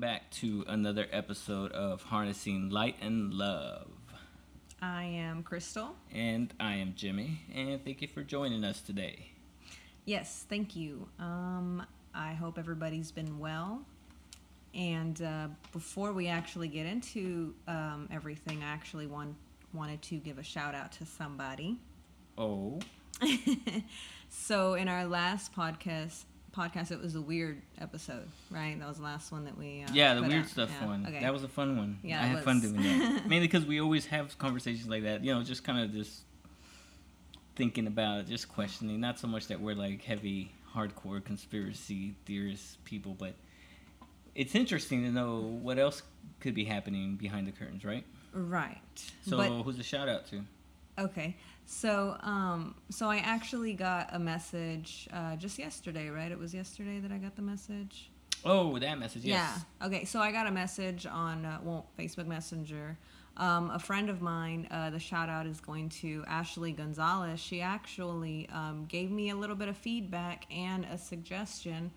back to another episode of Harnessing Light and Love. I am Crystal. And I am Jimmy, and thank you for joining us today. Yes, thank you. Um, I hope everybody's been well. And uh, before we actually get into um, everything, I actually want, wanted to give a shout out to somebody. Oh. so in our last podcast, podcast, it was a weird episode, right? That was the last one that we. Uh, yeah, the weird out. stuff yeah. one. Okay. That was a fun one. Yeah, I had was. fun doing that. Mainly because we always have conversations like that. You know, just kind of just thinking about, it, just questioning. Not so much that we're like heavy, hardcore conspiracy theorist people, but it's interesting to know what else could be happening behind the curtains, right? right. So, but who's the shout out to? Okay. So, um, so I actually got a message uh, just yesterday, right? It was yesterday that I got the message. Oh, that message. Yes. Yeah. Okay. So I got a message on uh, well Facebook Messenger. Um, a friend of mine, uh, the shout out is going to Ashley Gonzalez. She actually um, gave me a little bit of feedback and a suggestion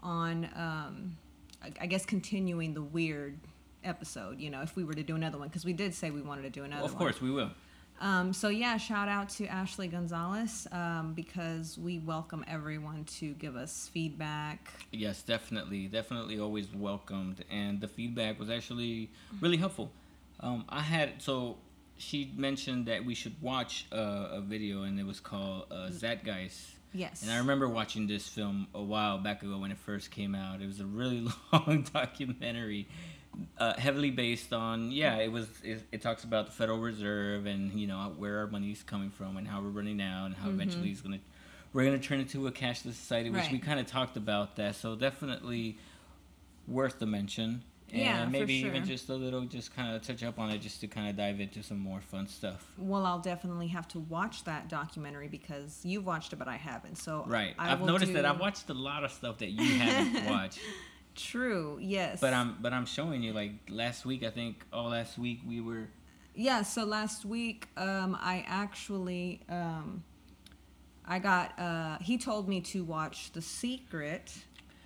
on, um, I- guess, continuing the weird episode. You know, if we were to do another one, because we did say we wanted to do another one. of one. course, we will. Um, so yeah, shout out to Ashley Gonzalez um, because we welcome everyone to give us feedback. Yes, definitely, definitely, always welcomed, and the feedback was actually really helpful. Um, I had so she mentioned that we should watch uh, a video, and it was called uh, Zeitgeist. Yes. And I remember watching this film a while back ago when it first came out. It was a really long documentary, uh, heavily based on yeah. It was it, it talks about the Federal Reserve and you know where our money's coming from and how we're running out and how eventually it's gonna we're gonna turn into a cashless society, which Right. we kind of talked about that. So definitely worth the mention. And Yeah, maybe even just a little, just kind of touch up on it, just to kind of dive into some more fun stuff. well, I'll definitely have to watch that documentary because you've watched it, but I haven't. So Right. I I've will noticed that I've watched a lot of stuff that you haven't watched. True. Yes. But I'm but I'm showing you like last week I think all last week we were Yeah, so last week um, I actually um, I got uh, he told me to watch The Secret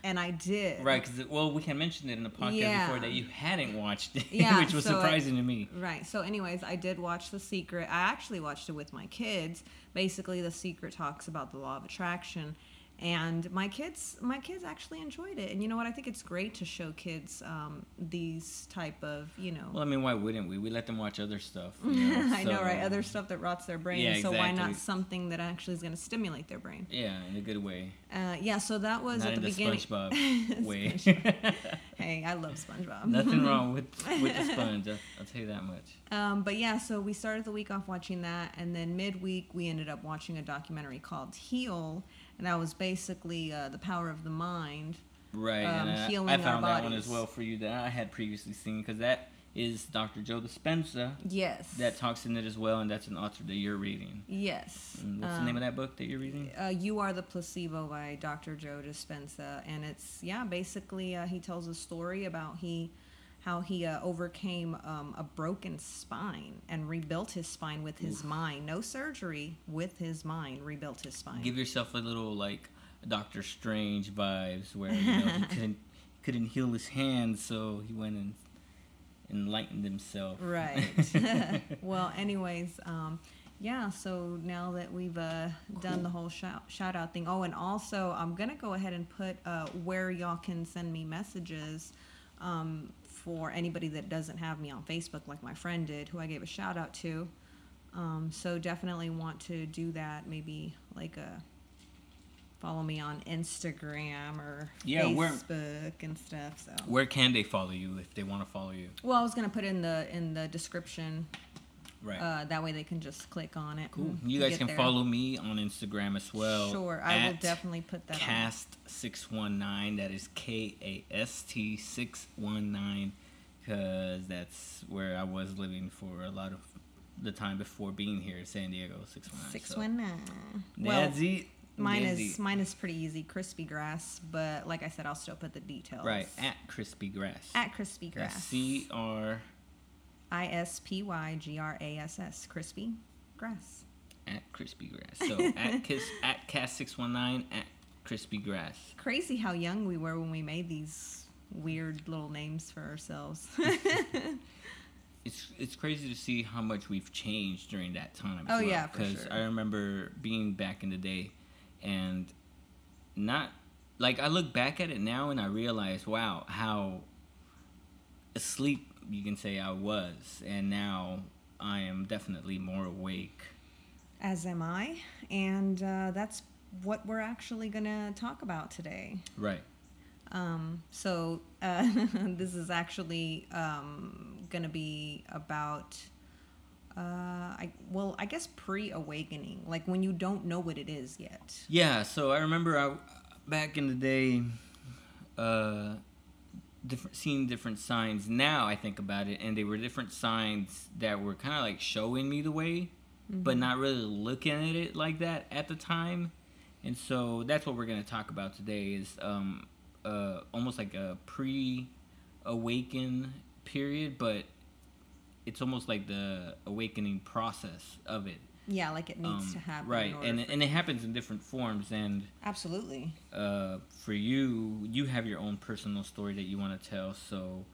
and I did. right because well we can mention it in the podcast Yeah. before that you hadn't watched it Yeah, which was so I- surprising to me. Right. So anyways, I did watch The Secret. I actually watched it with my kids. Basically, The Secret talks about the law of attraction and my kids my kids actually enjoyed it. And you know what? I think it's great to show kids um, these type of, you know, Well, I mean, why wouldn't we? We let them watch other stuff. you know, I know, right? so- Other stuff that rots their brain. Yeah, so why not something that actually is going to stimulate their brain? Yeah, in a good way, Uh, yeah, so that was not at in the the beginning. SpongeBob way. Hey, I love SpongeBob. Nothing wrong with with the sponge. I'll, I'll tell you that much. Um, but yeah, so we started the week off watching that, and then midweek we ended up watching a documentary called Heal, and that was basically uh, the power of the mind. Right, Um, and I, healing I our found that one as well for you that I had previously seen because that is Dr. Joe Dispenza Yes. that talks in it as well, and that's an author that you're reading. Yes. And what's the name of that book that you're reading? Uh, you Are the Placebo by Dr. Joe Dispenza, and it's yeah, basically uh, he tells a story about he how he uh, overcame um, a broken spine and rebuilt his spine with his mind. No surgery, with his mind, rebuilt his spine. Give yourself a little like Doctor Strange vibes, where you know he couldn't couldn't heal his hands, so he went and enlightened himself. Right. well, anyways, um, yeah. So now that we've uh, done the whole shout, shout out thing. Oh, and also I'm gonna go ahead and put uh, where y'all can send me messages um, for anybody that doesn't have me on Facebook, like my friend did, who I gave a shout out to. Um, so definitely want to do that. Maybe like a follow me on Instagram or Yeah, Facebook and stuff. So. Where can they follow you if they want to follow you? Well, I was gonna put in the in the description Right. uh, that way they can just click on it. cool. You guys can there. follow me on Instagram as well. Sure, I will definitely put that. Kast six one nine. That is K A S T six one nine, because that's where I was living for a lot of the time before being here in San Diego. Six one nine. Six one nine. Well, it. mine is mine is pretty easy, crispy grass. But like I said, I'll still put the details. right at crispy grass. At crispy grass. C R I S P Y G R A S S. Crispy grass. at crispy grass. So at kiss at kast six one nine at crispy grass. Crazy how young we were when we made these weird little names for ourselves. it's it's crazy to see how much we've changed during that time. Oh, yeah, for because sure. I remember being back in the day, and not like I look back at it now and I realize, wow, how asleep you can say I was, and now I am definitely more awake. As am I, and uh, that's what we're actually gonna talk about today. Right. Um, so uh, this is actually um, gonna be about. Uh, I well, I guess pre-awakening, like when you don't know what it is yet. Yeah, so I remember I, back in the day, uh, different seeing different signs. Now I think about it, and they were different signs that were kind of like showing me the way, but not really looking at it like that at the time. And so that's what we're gonna talk about today is um, uh, almost like a pre-awaken period, but it's almost like the awakening process of it. Yeah, like it needs Um, to happen. right, and and it happens in different forms and absolutely. uh, for you, you have your own personal story that you want to tell. So,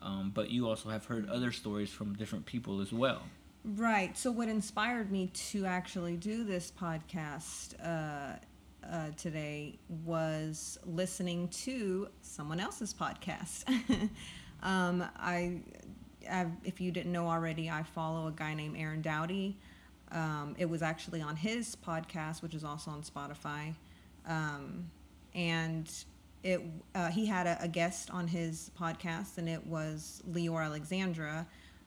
um, but you also have heard other stories from different people as well. Right. So, what inspired me to actually do this podcast uh, uh, today was listening to someone else's podcast. um, I, I've, if you didn't know already, I follow a guy named Aaron Doughty. Um, it was actually on his podcast, which is also on Spotify, um, and it uh, he had a, a guest on his podcast, and it was Leor Alexandra,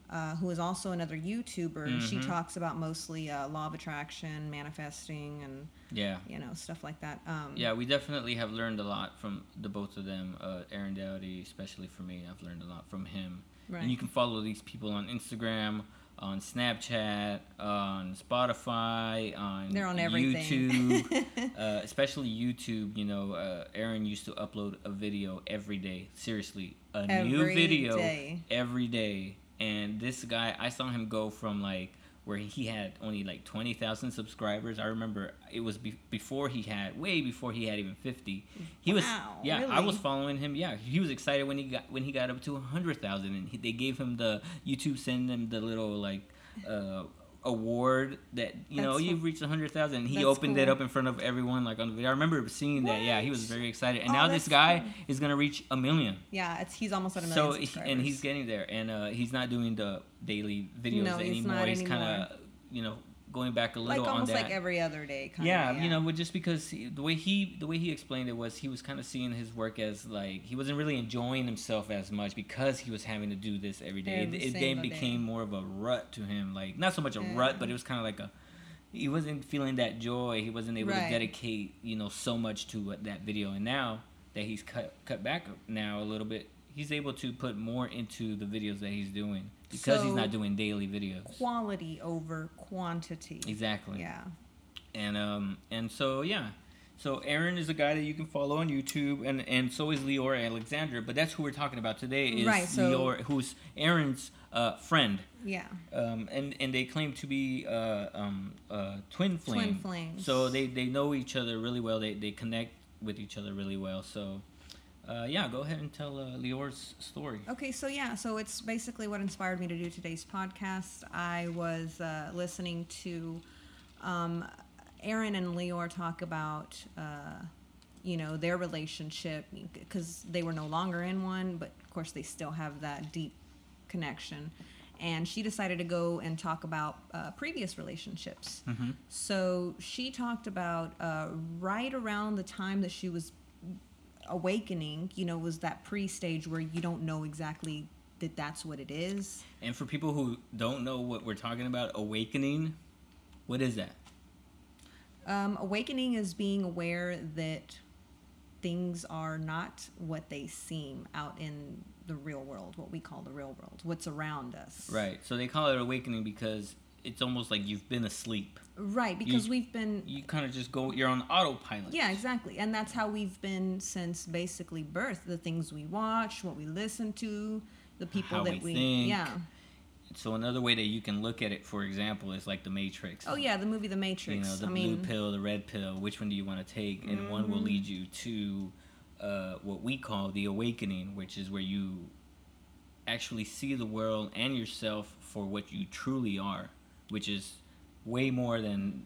uh, who is also another YouTuber. She Mhm. talks about mostly uh, law of attraction, manifesting, and Yeah. you know stuff like that. Um, Yeah, we definitely have learned a lot from the both of them. Uh, Aaron Doughty, especially for me, I've learned a lot from him. Right. And you can follow these people on Instagram, on Snapchat, on Spotify, on They're on everything. YouTube, uh, especially YouTube. You know, uh, Aaron used to upload a video every day. Seriously, a new video day. every day. And this guy, I saw him go from like where he had only like 20,000 subscribers. I remember it was be- before he had way before he had even 50. He was Wow, yeah, I was following him. Yeah, he was excited when he got when he got up to 100,000 and he, they gave him the YouTube send him the little like uh award that you know That's you've cool. reached 100,000 and he That's opened it up in front of everyone like on the video. I remember seeing that. Yeah, he was very excited. And Oh, now this guy cool. is going to reach a million. yeah, it's he's almost at a million So and he's getting there, and uh, he's not doing the daily videos No, anymore. not he's kind of, you know, going back a like little on almost that. like every other day. Kind of yeah, you know, just because he, the way he the way he explained it was he was kind of seeing his work as like he wasn't really enjoying himself as much because he was having to do this every day. Every it it then single day. became more of a rut to him, like not so much a Yeah. rut, but it was kind of like a he wasn't feeling that joy. He wasn't able Right. to dedicate you know so much to what, that video, and now that he's cut cut back now a little bit. He's able to put more into the videos that he's doing because he's not doing daily videos. quality over quantity. Exactly. Yeah. And um and so yeah. So Aaron is a guy that you can follow on YouTube and and so is Leora Alexandra, but that's who we're talking about today is Right, so- Leora who's Aaron's uh, friend. Yeah. Um, and, and they claim to be uh, um, uh, twin flame. Twin flames. So they, they know each other really well. They, they connect with each other really well. So uh, yeah, go ahead and tell uh, Leor's story. Okay, so yeah, so it's basically what inspired me to do today's podcast. I was uh, listening to um, Aaron and Leor talk about, uh, you know, their relationship because they were no longer in one, but of course they still have that deep connection. And she decided to go and talk about uh, previous relationships. Mhm. So she talked about uh, right around the time that she was awakening, you know, was that pre stage where you don't know exactly that that's what it is. And for people who don't know what we're talking about, awakening, what is that? Um, awakening is being aware that things are not what they seem out in the real world, what we call the real world, what's around us. Right. So they call it awakening because it's almost like you've been asleep. Right, because You- we've been. You kind of just go, you're on autopilot. Yeah, exactly. And that's how we've been since basically birth. The things we watch, what we listen to, the people How that we we. Yeah. So another way that you can look at it, for example, is like the Matrix. Oh, yeah, the movie The Matrix. You know, the I blue mean, pill, the red pill. Which one do you want to take? And one will Mhm. lead you to uh, what we call the awakening, which is where you actually see the world and yourself for what you truly are, which is way more than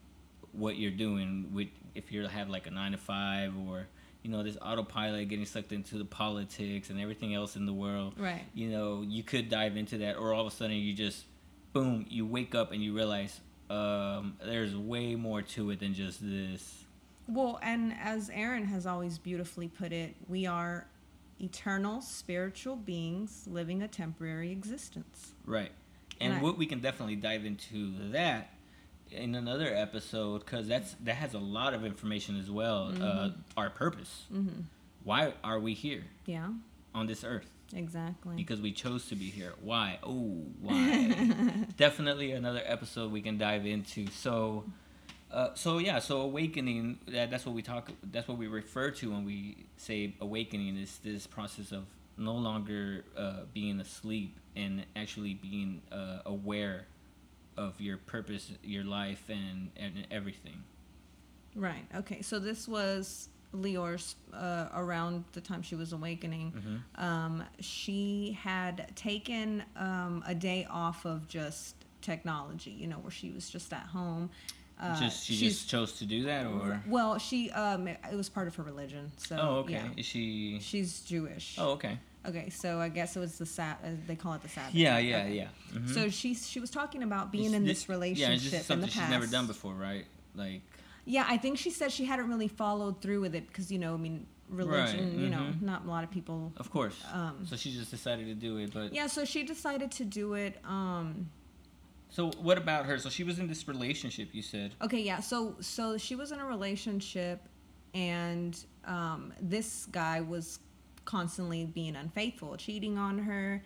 what you're doing. With if you have like a nine to five or you know this autopilot getting sucked into the politics and everything else in the world. Right. You know you could dive into that, or all of a sudden you just boom, you wake up and you realize um, there's way more to it than just this. Well, and as Aaron has always beautifully put it, we are eternal spiritual beings living a temporary existence. Right. And, I- what we can definitely dive into that in another episode because that's that has a lot of information as well. Uh, our purpose. Mm-hmm. Why are we here Yeah, on this earth? exactly. Because we chose to be here. Why? Oh, why? definitely another episode we can dive into. So. Uh, so yeah, so awakening. That, that's what we talk. That's what we refer to when we say awakening. Is this process of no longer uh, being asleep and actually being uh, aware of your purpose, your life, and and everything. Right. Okay. So this was Leor's uh, around the time she was awakening. Mhm. Um, she had taken um, a day off of just technology, you know, where she was just at home. Uh, just she just chose to do that, or well, she um, it was part of her religion. So oh okay, yeah. is she? she's Jewish. Oh okay. Okay, so I guess it was the sat. Uh, they call it the Sabbath. Yeah, yeah, Okay. yeah. Mhm. So she she was talking about being It's- in this relationship Yeah, just in the past. she's never done before, right? Like Yeah, I think she said she hadn't really followed through with it because you know, I mean, religion. You know, mhm. not a lot of people. Of course. Um, so she just decided to do it, but Yeah, so she decided to do it. Um, so what about her? So she was in this relationship, you said. okay, yeah. So so she was in a relationship, and um, this guy was constantly being unfaithful, cheating on her,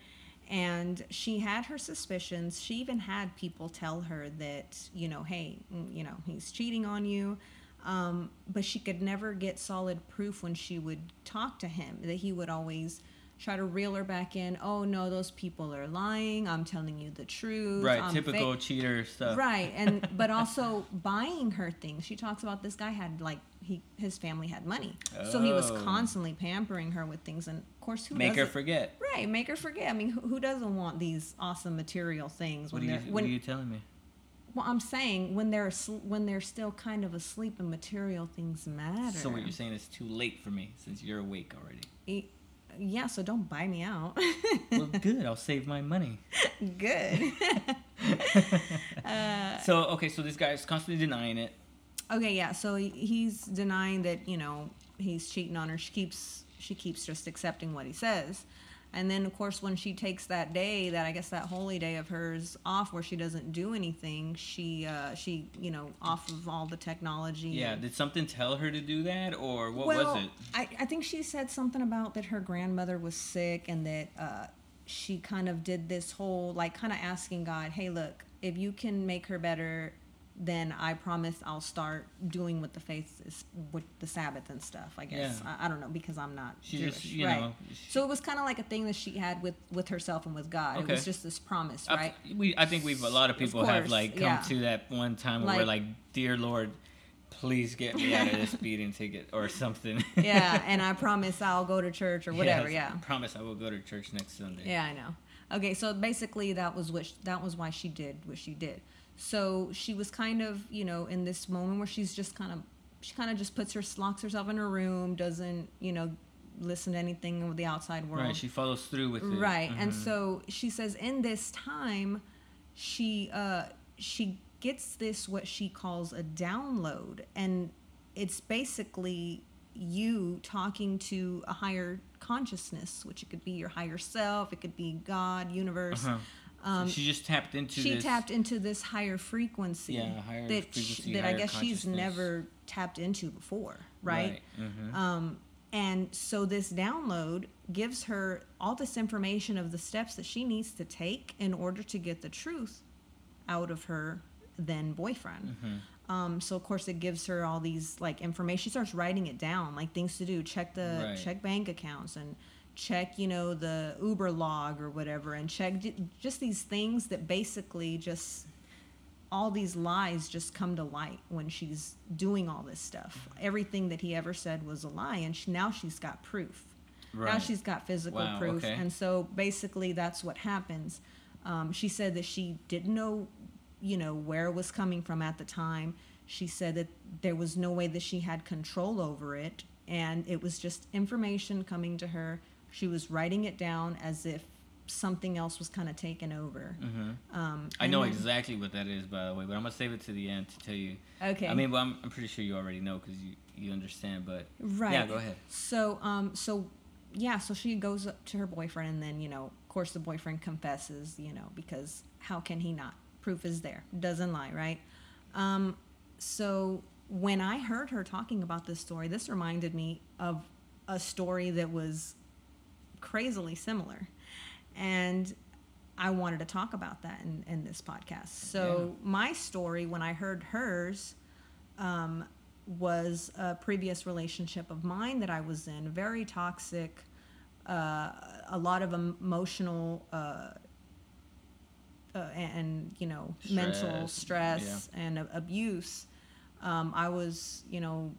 and she had her suspicions. She even had people tell her that you know, hey, mm, you know, he's cheating on you. Um, but she could never get solid proof when she would talk to him that he would always try to reel her back in oh no those people are lying i'm telling you the truth Right, I'm typical fa-" cheater stuff. right and but also buying her things she talks about this guy had like he his family had money so he was Oh. constantly pampering her with things and of course who Make her forget. right make her forget i mean who, who doesn't want these awesome material things What when are you they're What when are you telling me? well i'm saying when they're when they're still kind of asleep and material things matter So what you're saying is too late for me since you're awake already. Yeah so don't buy me out well, good. I'll save my money. good Uh, so okay, so this guy's constantly denying it. Okay, yeah. So he's denying that you know he's cheating on her. She keeps she keeps just accepting what he says, and then of course when she takes that day, that I guess that holy day of hers off, where she doesn't do anything, she uh, she you know off of all the technology. Yeah. Did something tell her to do that, or what well, was it? I, I think she said something about that her grandmother was sick and that uh, she kind of did this whole like kind of asking God, hey, look, if you can make her better, then I promise I'll start doing what the faith is with the Sabbath and stuff. I guess Yeah. I, I don't know because I'm not She Jewish, just, you right? know. so it was kind of like a thing that she had with with herself and with God. It was just this promise, I- right? we, I think we've a lot of Of people have like come yeah. to that one time where we're Like- like, "Dear Lord, please get me out of this speeding ticket or something." yeah, and I promise I'll go to church or whatever. Yes, yeah. Promise I will go to church next Sunday. Yeah, I know. Okay, so basically that was what sh- that was why she did what she did. So she was kind of, you know, in this moment where she's just kind of she kind of just puts her locks herself in her room, doesn't, you know, listen to anything with the outside world. Right. She follows through with it. Right. And Mhm. so she says in this time she uh she gets this what she calls a download and it's basically you talking to a higher consciousness, which it could be your higher self, it could be God, universe. Uh-huh. Um, she just tapped into she this. tapped into this higher frequency Yeah, higher that frequency, sh- that I guess she's never tapped into before, right? Mhm. Um, and so this download gives her all this information of the steps that she needs to take in order to get the truth out of her then boyfriend. Mm-hmm. Um, so of course it gives her all these like information. She starts writing it down, like things to do. Check the Right. check bank accounts and check you know the Uber log or whatever, and check just these things that basically just all these lies just come to light when she's doing all this stuff. Everything that he ever said was a lie, and she, now she's got proof. Now she's got physical Wow, proof, okay. and so basically that's what happens. Um, she said that she didn't know, you know, where it was coming from at the time. She said that there was no way that she had control over it, and it was just information coming to her. She was writing it down as if something else was kind of taken over. hmm Um, I know then- exactly what that is, by the way, but I'm gonna save it to the end to tell you. Okay. I mean, well, I'm, I'm pretty sure you already know because you you understand. But Right. yeah, go ahead. So, um, so yeah, so she goes up to her boyfriend, and then you know, of course, the boyfriend confesses, you know, because how can he not? Proof is there, doesn't lie, right? Um, so when I heard her talking about this story, this reminded me of a story that was crazily similar, and I wanted to talk about that in, in this podcast. So my story, when I heard hers, um, was a previous relationship of mine that I was in, very toxic, uh, a lot of emotional uh, uh, and, you know mental Stress, stress and abuse. Um, I was, you know,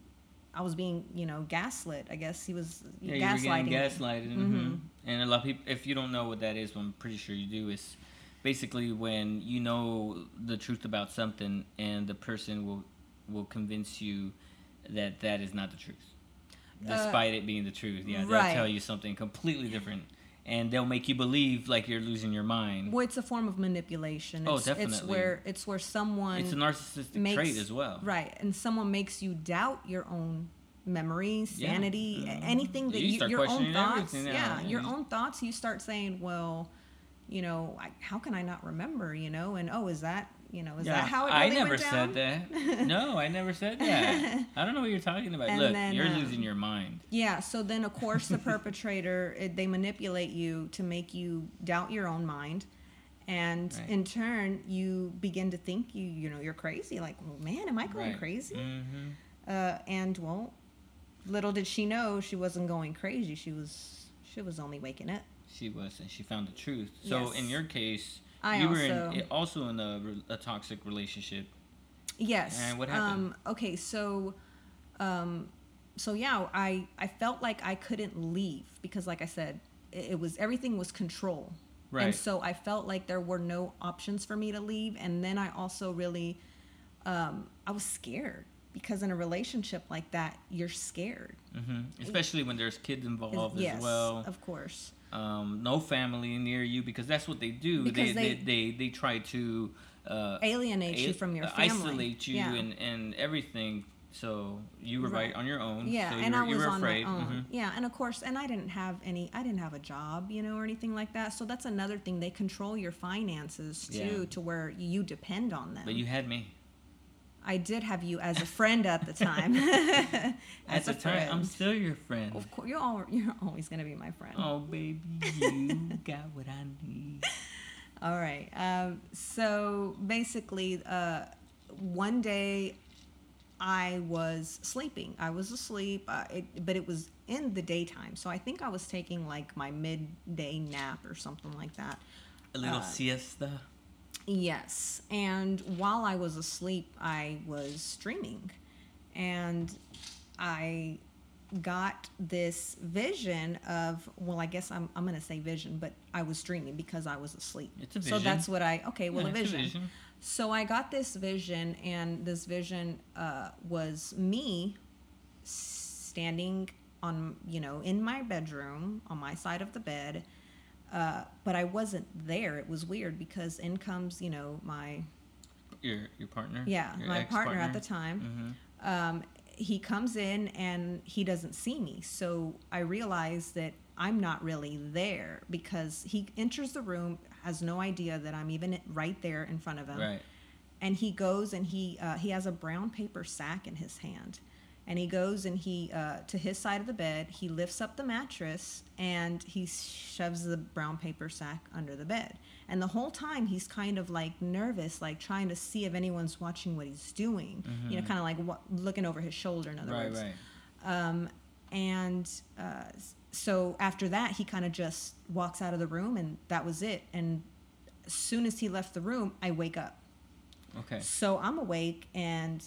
I was being, you know, gaslit. I guess he was Yeah, you were gaslighting. me. gaslighted. hmm And a lot of people, if you don't know what that is, I'm pretty sure you do. It's basically when you know the truth about something, and the person will will convince you that that is not the truth, despite it being the truth. Yeah, they'll Uh, right. tell you something completely different, and they'll make you believe like you're losing your mind. Well, it's a form of manipulation. Oh, It's, It's definitely. where it's where someone It's a narcissistic makes trait as well. right, and someone makes you doubt your own memory, sanity, a- Mhm. anything that You you, your own thoughts. Yeah, Yeah, your own thoughts. You start saying, well, you know, I, how can I not remember? You know, and oh, is that you know, is Yeah, that how it I never went down? said that. No, I never said that. I don't know what you're talking about. And Look, then, you're um, losing your mind. Yeah, so then of course the perpetrator it, they manipulate you to make you doubt your own mind, and Right. in turn you begin to think you you know you're crazy. Like, well, man, am I going Right. crazy? hmm Uh, and well, little did she know she wasn't going crazy. She was she was only waking up. She was, and she found the truth. So Yes. in your case, I you were also- in, also in a, a toxic relationship. Yes. And what happened? Um, okay, so, um, so yeah, I I felt like I couldn't leave because, like I said, it, it was everything was control, Right. and so I felt like there were no options for me to leave. And then I also really, um, I was scared because in a relationship like that, you're scared. hmm Especially when there's kids involved yes, as well. of course. Um, no family near you because that's what they do. They, they, they- they they try to uh, Alienate you from your uh, family. isolate you Yeah. and and everything. So you were right, Right. on your own. Yeah, so and I was you were on afraid. my own. Mhm. Yeah, and of course, and I didn't have any. I didn't have a job, you know, or anything like that. So that's another thing. They control your finances too, Yeah. to where you depend on them. But you had me. I did have you as a friend at the time. At as the a time, I'm still your friend. Of course, you're all, you're always gonna be my friend. Oh baby, you got what I need. All right. Um, so basically, uh, one day I was sleeping. I was asleep, uh, it, but it was in the daytime. So I think I was taking like my midday nap or something like that. A little Uh, siesta. Yes. And while I was asleep, I was streaming. And I got this vision of, well, I guess I'm, I'm going to say vision, but I was dreaming because I was asleep. It's a vision. So that's what I, okay, well, Yeah, a, it's vision. So I got this vision, and this vision uh, was me standing on, you know, in my bedroom on my side of the bed. Uh, but I wasn't there. It was weird because in comes, you know, my Your your partner. yeah, Your my partner at the time. Mhm. Um, he comes in and he doesn't see me, so I realize that I'm not really there because he enters the room, has no idea that I'm even right there in front of him Right. and he goes and he uh, he has a brown paper sack in his hand and he goes and he uh, to his side of the bed he lifts up the mattress and he shoves the brown paper sack under the bed and the whole time he's kind of like nervous like trying to see if anyone's watching what he's doing you know kind of like what, looking over his shoulder in other Mm-hmm. Right. words Right. um, and uh, so after that he kind of just walks out of the room and that was it and as soon as he left the room i wake up Okay. So I'm awake and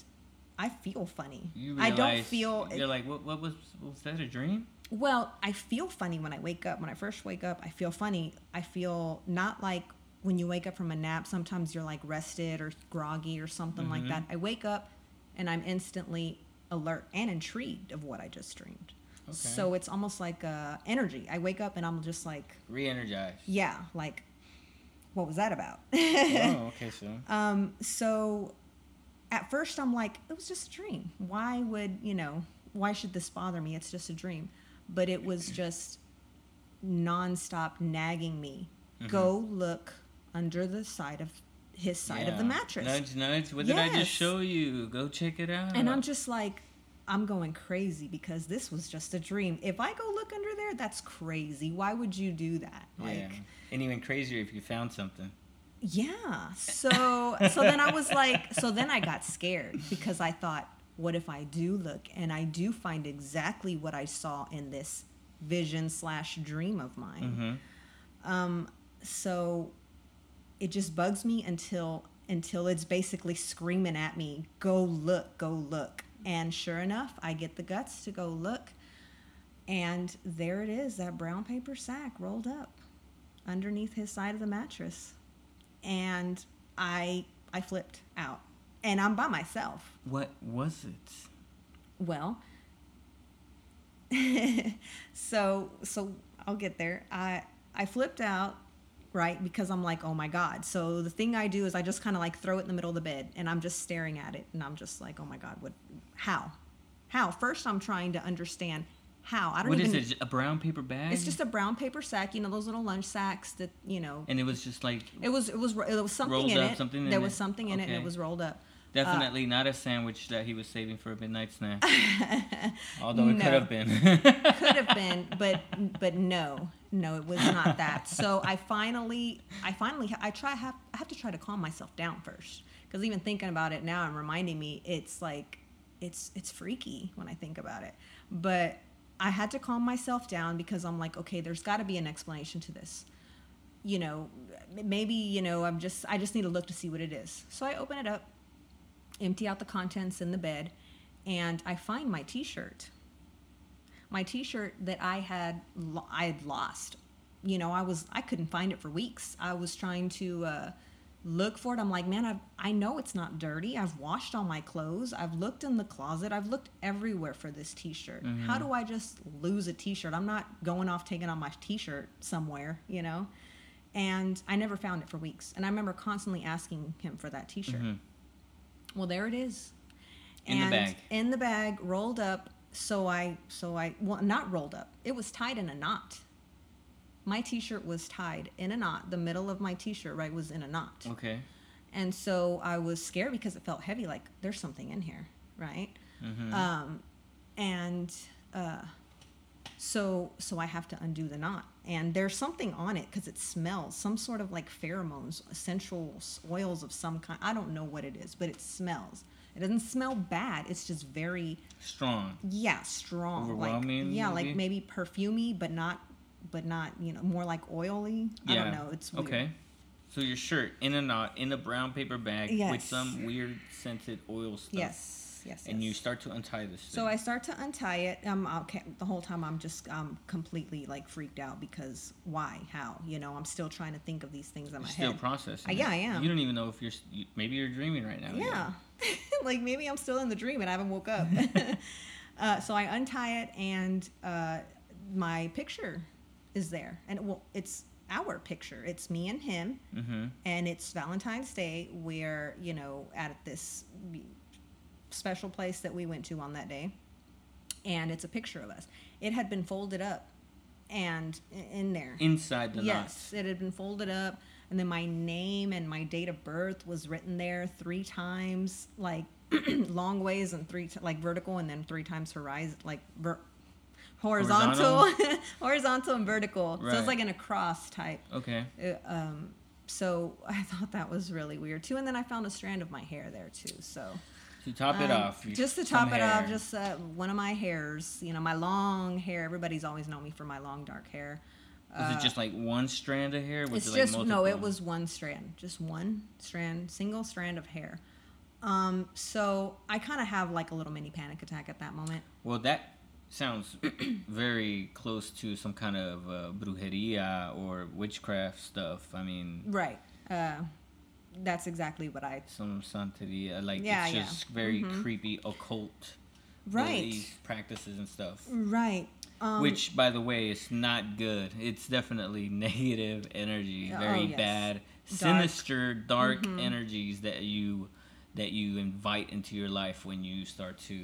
I feel funny. You I don't feel You're like, what? What was? Was that a dream? well, I feel funny when I wake up. When I first wake up, I feel funny. I feel not like when you wake up from a nap, sometimes you're like rested or groggy or something like Mhm. that. I wake up and I'm instantly alert and intrigued of what I just dreamed. Okay. So it's almost like uh, energy. I wake up and I'm just like, Re-energized. yeah, like, what was that about? oh, okay, so. Um, so at first I'm like, it was just a dream. Why would, you know, why should this bother me? It's just a dream. But it was just nonstop nagging me. Mhm. Go look under the side of his side of the mattress. Nudge, nudge. What did I just show you? Go check it out. And I'm just like, I'm going crazy because this was just a dream. If I go look under there, that's crazy. Why would you do that? Like, yeah. And even crazier if you found something. Yeah. So so then I was like so then I got scared because I thought what if I do look and I do find exactly what I saw in this vision slash dream of mine. Mm-hmm. Um so it just bugs me until until it's basically screaming at me, go look, go look. And sure enough, I get the guts to go look. And there it is, that brown paper sack rolled up underneath his side of the mattress. And I I flipped out. And I'm by myself. What was it? Well, so so I'll get there. I I flipped out, right? Because I'm like, oh my god. So the thing I do is I just kind of like throw it in the middle of the bed, and I'm just staring at it, and I'm just like, oh my god, what? How? How? First, I'm trying to understand how. I don't What even. is it? A brown paper bag? It's just a brown paper sack, you know, those little lunch sacks that you know. And it was just like It was it was it was something Rolled in up, it. something in there was it? something in it, and it was rolled up. definitely not a sandwich that he was saving for a midnight snack. Although it No. could have been. could have been but but no no it was not that so i finally i finally i try have i have to try to calm myself down first because even thinking about it now and reminding me it's like it's it's freaky when i think about it but i had to calm myself down because i'm like okay there's got to be an explanation to this you know maybe you know i'm just i just need to look to see what it is so i open it up empty out the contents in the bed and i find my t-shirt my t-shirt that I had I had lost. You know, I was I couldn't find it for weeks. I was trying to uh, look for it. I'm like, man, I've, I know it's not dirty. I've washed all my clothes. I've looked in the closet. I've looked everywhere for this t-shirt. How do I just lose a t-shirt? I'm not going off taking on my t-shirt somewhere, you know. And I never found it for weeks. And I remember constantly asking him for that t-shirt. Mhm. Well, there it is. In the bag. In the bag, rolled up. So I, so I, well, not rolled up. It was tied in a knot. My T-shirt was tied in a knot. The middle of my T-shirt, right, was in a knot. okay. And so I was scared because it felt heavy. Like there's something in here, right? mm-hmm. Um, and uh, so so I have to undo the knot, and there's something on it because it smells some sort of like pheromones, essential oils of some kind. I don't know what it is, but it smells. It doesn't smell bad. It's just very Strong. yeah strong, Overwhelming, like yeah, maybe? like maybe perfumey, but not but not you know more like oily. I don't know. It's weird. Okay. So your shirt in a knot in a brown paper bag with some weird scented oil stuff. Yes, yes. And yes. you start to untie this. So I start to untie it. Um, okay, the whole time I'm just um completely like freaked out because why, how, you know, I'm still trying to think of these things in my You're still head. processing. Uh, yeah. I am. You don't even know if you're. you- Maybe you're dreaming right now. yeah, like maybe I'm still in the dream and I haven't woke up. uh, so I untie it and uh, my picture is there, and well, it's our picture. It's me and him, Mm-hmm. and it's Valentine's Day. We're you know at this special place that we went to on that day, and it's a picture of us. It had been folded up, and in there, Inside the yes, it had been folded up, and then my name and my date of birth was written there three times, like long ways and three t- like vertical, and then three times horizon, like ver- horizontal, horizontal and vertical. So it's like an across type. Okay. Uh, um, so I thought that was really weird too. And then I found a strand of my hair there too. So To top it um, off. just to top it off, just uh, one of my hairs. You know, my long hair. Everybody's always known me for my long dark hair. Was it just like one strand of hair? Was it's it like just no it was one strand just one strand single strand of hair um so i kind of have like a little mini panic attack at that moment Well, that sounds very close to some kind of uh, brujeria or witchcraft stuff. I mean, right uh that's exactly what i some santeria. Like Yeah, it's yeah. just very Mhm. creepy occult right practices and stuff. right um, Which, by the way, is not good. It's definitely negative energy, Oh, very yes. bad, Dark. sinister, dark Mhm. energies that you that you invite into your life when you start to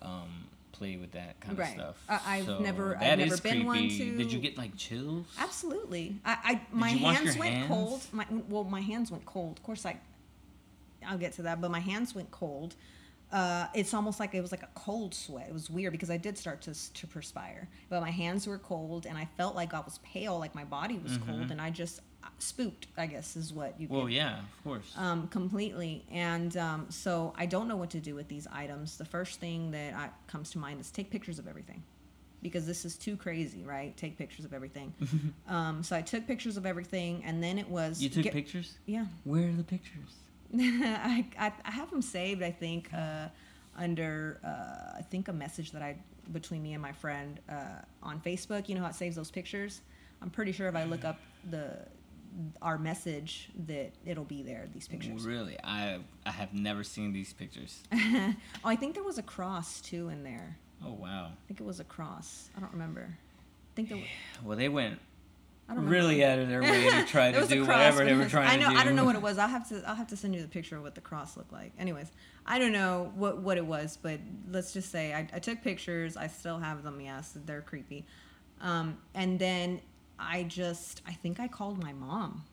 um, play with that kind Right. of stuff. I- I've So never- I've never been one creepy. to- Did you get like chills? Absolutely. I, I my hands went hands? cold. My well, my hands went cold. Of course, I I'll get to that, but my hands went cold. Uh, it's almost like it was like a cold sweat. It was weird because I did start to to perspire, but my hands were cold and I felt like I was pale, like my body was cold, and I just spooked. I guess is what you. Well, get yeah, of course. um, completely. And um, so I don't know what to do with these items. The first thing that I, comes to mind is take pictures of everything. Because this is too crazy, right? Take pictures of everything. um, so I took pictures of everything, and then it was you took get- pictures. Yeah, Where are the pictures? I, I I have them saved. I think uh, under uh, I think a message that I between me and my friend uh, on Facebook. You know how it saves those pictures. I'm pretty sure if I look up the our message that it'll be there. These pictures. Really, I I have never seen these pictures. oh, I think there was a cross too in there. Oh wow. I think it was a cross. I don't remember. I think there was, Well, they went I don't really out of their way to try to do whatever they were trying I know. to do. I don't know what it was. I'll have to. I'll have to send you the picture of what the cross looked like. Anyways, I don't know what what it was, but let's just say I, I took pictures. I still have them. Yes, they're creepy. Um, and then I just I think I called my mom.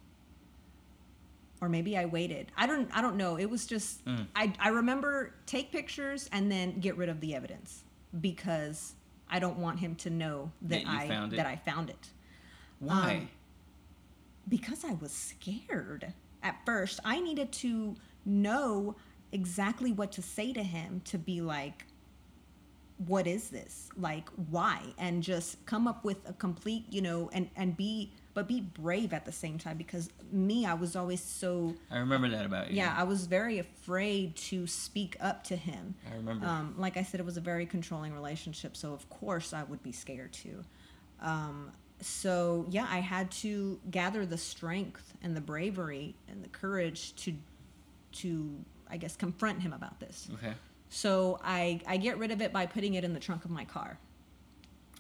Or maybe I waited. I don't. I don't know. It was just. Mm. I. I remember take pictures and then get rid of the evidence because I don't want him to know that, That I found that I found it Why? um, because I was scared at first. I needed to know exactly what to say to him to be like, what is this? Like, why? And just come up with a complete, you know, and, and be, but be brave at the same time because me, I was always so, I remember that about you. yeah, I was very afraid to speak up to him. I remember. Um, like I said, it was a very controlling relationship, so of course I would be scared too. Um, so yeah, I had to gather the strength and the bravery and the courage to, to I guess confront him about this. okay. So I I get rid of it by putting it in the trunk of my car.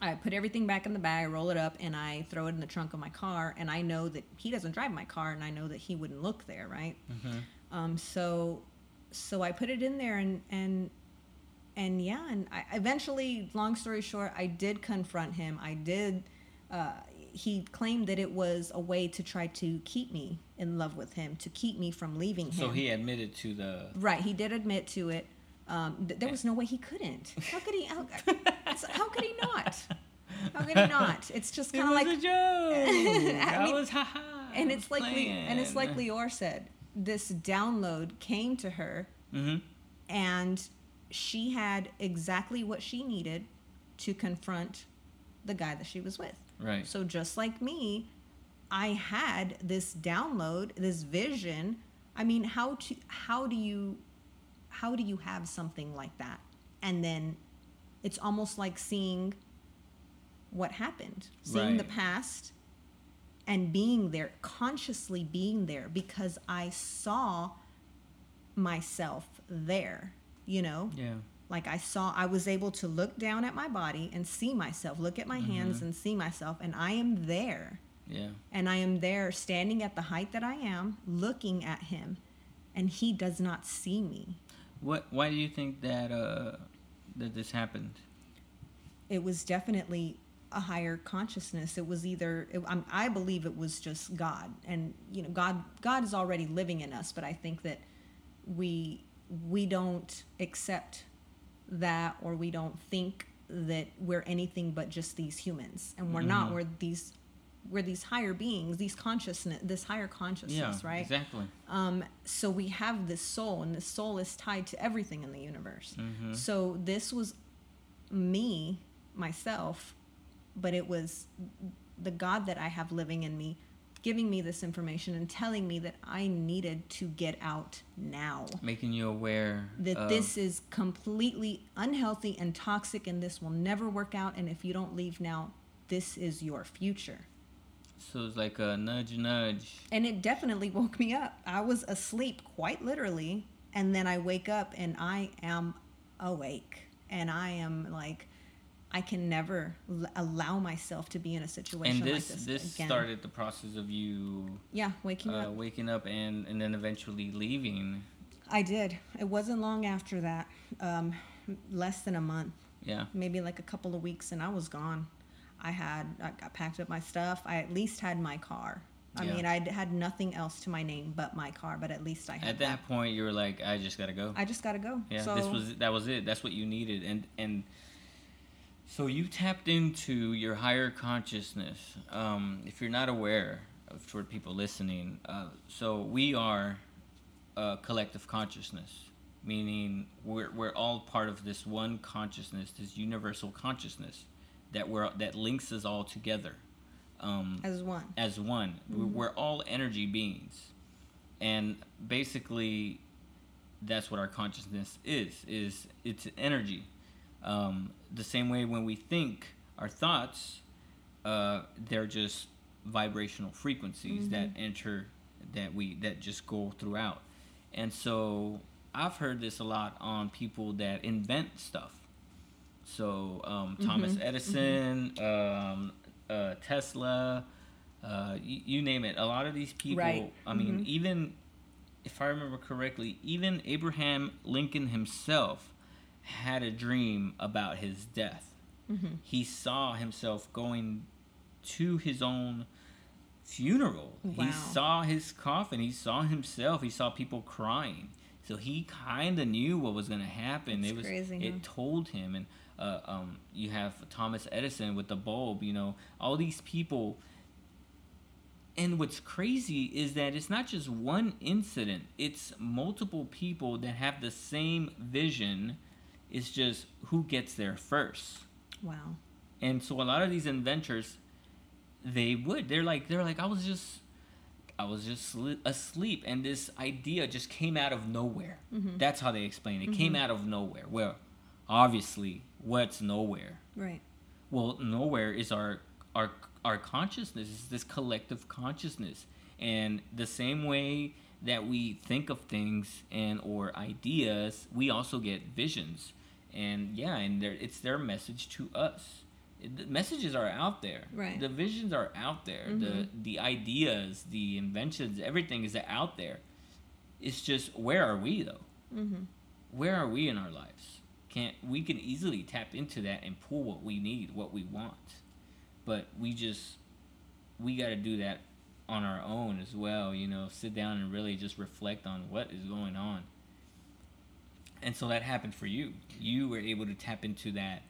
I put everything back in the bag, I roll it up, and I throw it in the trunk of my car. And I know that he doesn't drive my car, and I know that he wouldn't look there, right? Um, so so I put it in there, and and and yeah, and I eventually, long story short, I did confront him. I did. Uh, he claimed that it was a way to try to keep me in love with him, to keep me from leaving him. So he admitted to the. Right, he did admit to it. Um, th- there was no way he couldn't. How could he? How, how could he not? How could he not? It's just kind of was like, a joke. I mean, was and it's like, Le- and it's like Lior said. This download came to her, Mm-hmm. and she had exactly what she needed to confront the guy that she was with. Right. So just like me, I had this download, this vision. I mean, how to how do you how do you have something like that? And then it's almost like seeing what happened, seeing the past and being there, consciously being there because I saw myself there, you know? Yeah. Like I saw, I was able to look down at my body and see myself, look at my hands mm-hmm. and see myself, and I am there. Yeah. And I am there standing at the height that I am, looking at him, and he does not see me. What? Why do you think that uh that this happened? It was definitely a higher consciousness. It was either, it, I'm- I believe it was just God. And, you know, God, God is already living in us, but I think that we, we don't accept that or we don't think that we're anything but just these humans and we're not Mhm. we're these we're these higher beings these consciousness this higher consciousness Yeah. right Exactly. um, so we have this soul and this soul is tied to everything in the universe Mhm. so this was me myself but it was the God that I have living in me giving me this information and telling me that I needed to get out now. Making you aware that of... this is completely unhealthy and toxic and this will never work out and if you don't leave now, this is your future. So it's like a nudge nudge. And it definitely woke me up. I was asleep quite literally and then I wake up and I am awake and I am like I can never l- allow myself to be in a situation and this, like this. This again. started the process of you. Yeah, waking uh, up. Waking up and and then eventually leaving. I did. It wasn't long after that. Um, less than a month. Yeah. Maybe like a couple of weeks, and I was gone. I had I, I packed up my stuff. I at least had my car. I yeah. mean, I had nothing else to my name but my car, but at least I had. At that, that, point, you were like, I just gotta go. I just gotta go. Yeah, so, this was that was it. That's what you needed, and and so you tapped into your higher consciousness. Um, if you're not aware, for people listening, uh, so we are a collective consciousness, meaning we're we're all part of this one consciousness, this universal consciousness that we're that links us all together. Um, as one. As one. Mm-hmm. We're all energy beings, and basically, that's what our consciousness is. Is it's energy um, the same way when we think our thoughts, uh, they're just vibrational frequencies mm-hmm. that enter that we that just go throughout. And so I've heard this a lot on people that invent stuff. So um, mm-hmm. Thomas Edison, mm-hmm. um, uh, Tesla, uh, you, you, name it. A lot of these people. Right. I mean, mm-hmm. even if I remember correctly, even Abraham Lincoln himself had a dream about his death. Mm-hmm. He saw himself going to his own funeral. Wow. He saw his coffin. He saw himself. He saw people crying. So he kind of knew what was going to happen. That's it was crazy, it huh? told him and uh, um, you have Thomas Edison with the bulb, you know, all these people and what's crazy is that it's not just one incident, it's multiple people that have the same vision it's just who gets there first. Wow. And so a lot of these inventors, they would. They're like they're like I was just I was just asleep, and this idea just came out of nowhere. Mm-hmm. That's how they explain it. It mm-hmm. came out of nowhere. Well, obviously, what's nowhere? Right. Well, nowhere is our our our consciousness. Is this collective consciousness, and the same way that we think of things and or ideas, we also get visions and yeah, and it's their message to us. the messages are out there. Right. The visions are out there. Mm-hmm. The the ideas, the inventions, everything is out there. It's just where are we though? Mm-hmm. Where are we in our lives? Can't we can easily tap into that and pull what we need, what we want, but we just we got to do that on our own as well. You know, sit down and really just reflect on what is going on and so that happened for you. You were able to tap into that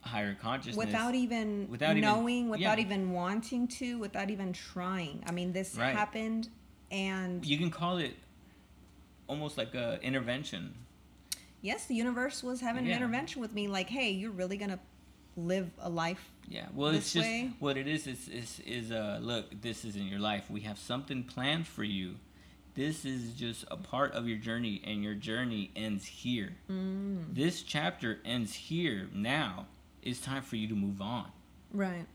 higher consciousness without even without knowing, even, without yeah. even wanting to, without even trying. I mean, this right. happened, and you can call it almost like a intervention. Yes, the universe was having yeah. an intervention with me. Like, hey, you're really gonna live a life. Yeah, well, it's just way? what it is. Is is is uh, look, this isn't your life. We have something planned for you this is just a part of your journey and your journey ends here mm. this chapter ends here now it's time for you to move on right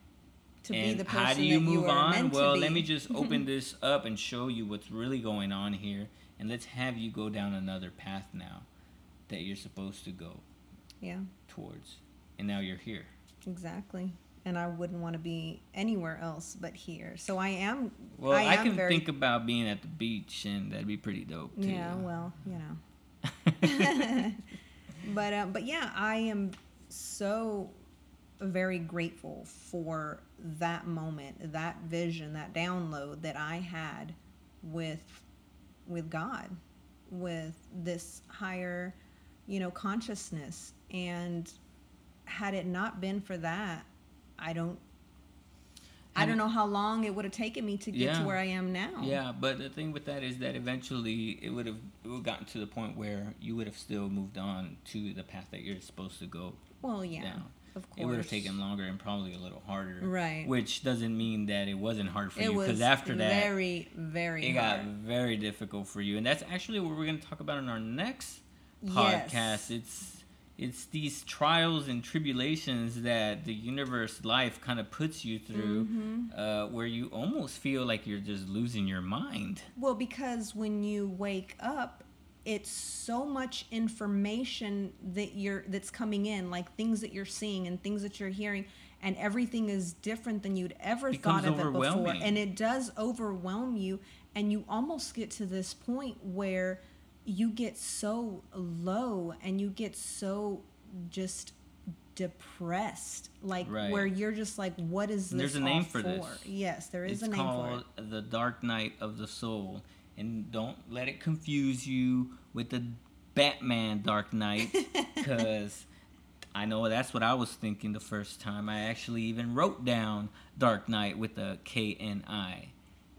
to and be the person how do you move you on well let me just open this up and show you what's really going on here and let's have you go down another path now that you're supposed to go yeah towards and now you're here exactly and I wouldn't want to be anywhere else but here. So I am. Well, I, am I can very, think about being at the beach, and that'd be pretty dope. Too. Yeah, well, you know. but uh, but yeah, I am so very grateful for that moment, that vision, that download that I had with with God, with this higher, you know, consciousness. And had it not been for that, I don't I don't know how long it would have taken me to get yeah, to where I am now. Yeah, but the thing with that is that eventually it would have it would gotten to the point where you would have still moved on to the path that you're supposed to go. Well, yeah. Down. Of course. it would have taken longer and probably a little harder. Right. Which doesn't mean that it wasn't hard for It you because after that very, very it got very difficult for you, and that's actually what we're going to talk about in our next Yes. podcast. It's it's these trials and tribulations that the universe life kind of puts you through, Mm-hmm. uh, where you almost feel like you're just losing your mind. Well, because when you wake up, it's so much information that you're that's coming in, like things that you're seeing and things that you're hearing, and everything is different than you'd ever Becomes thought of it before. And it does overwhelm you, and you almost get to this point where you get so low and you get so just depressed like Right. where you're just like what is this There's a name all for this. yes there is it's a name for called it the Dark Night of the Soul, and don't let it confuse you with the Batman Dark Knight, because I know that's what I was thinking the first time. I actually even wrote down Dark Knight with a K N I.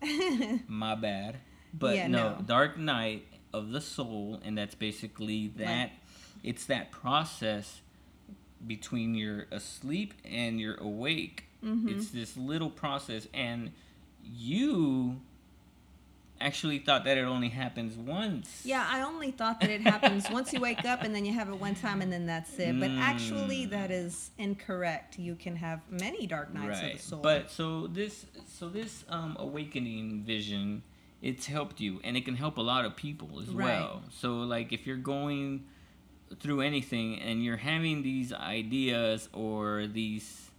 My bad, but Yeah, no, no. Dark Night of the Soul, and that's basically that. it's that process between you're asleep and you're awake. Mm-hmm. It's this little process, and you actually thought that it only happens once. Yeah, I only thought that it happens once you wake up and then you have it one time and then that's it. But actually, Mm. that is incorrect. You can have many dark nights of the soul. But so this, so this um, awakening vision, it's helped you, and it can help a lot of people as Right. well. So like if you're going through anything and you're having these ideas or these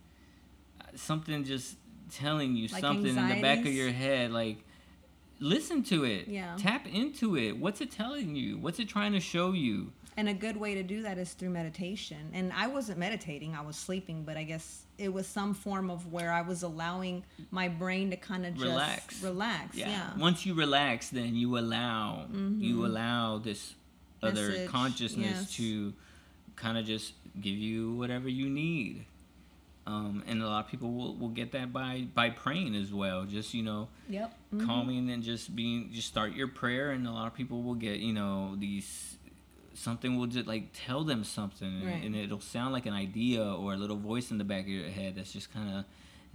something just telling you Like something in the back of your head like listen to it Yeah. tap into it what's it telling you what's it trying to show you and a good way to do that is through meditation. And I wasn't meditating, I was sleeping, but I guess it was some form of where I was allowing my brain to kind of just Relax. Relax, yeah. yeah. once you relax then you allow you allow this other Message, consciousness yes. to kind of just give you whatever you need um, and a lot of people will, will get that by by praying as well just you know Yep. mhm. calming and just being just start your prayer and a lot of people will get you know these something will just like tell them something and- Right. and it'll sound like an idea or a little voice in the back of your head that's just kind of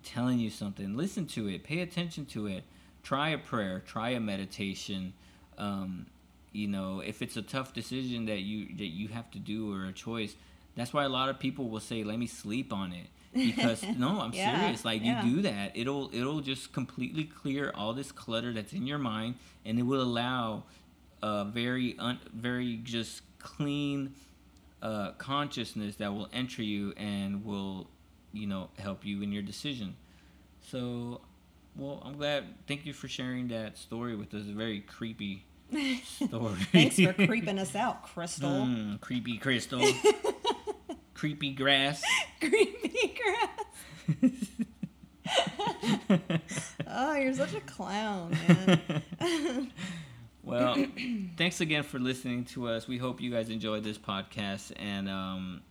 telling you something. Listen to it. Pay attention to it. Try a prayer. Try a meditation. Um, you know if it's a tough decision that you that you have to do or a choice that's why a lot of people will say let me sleep on it. Because no i'm Yeah, serious. Like yeah. you do that. It'll it'll just completely clear all this clutter that's in your mind and it will allow a very un, very just clean uh, consciousness that will enter you and will you know help you in your decision so well i'm glad thank you for sharing that story with us a very creepy story Thanks for creeping us out, Crystal. Mm, creepy crystal creepy grass Creepy grass. Oh, you're such a clown, man. Well, thanks again for listening to us. We hope you guys enjoyed this podcast, and um,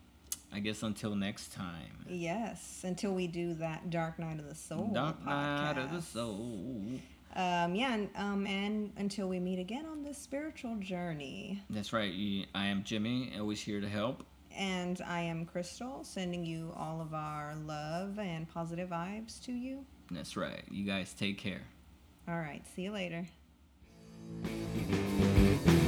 I guess until next time. yes, until we do that Dark Night of the Soul. Dark night of the soul. Um, yeah, and, um, and until we meet again on this spiritual journey. That's right. I am Jimmy, always here to help. And I am Crystal, sending you all of our love and positive vibes to you. That's right. You guys take care. All right, see you later. Thank you.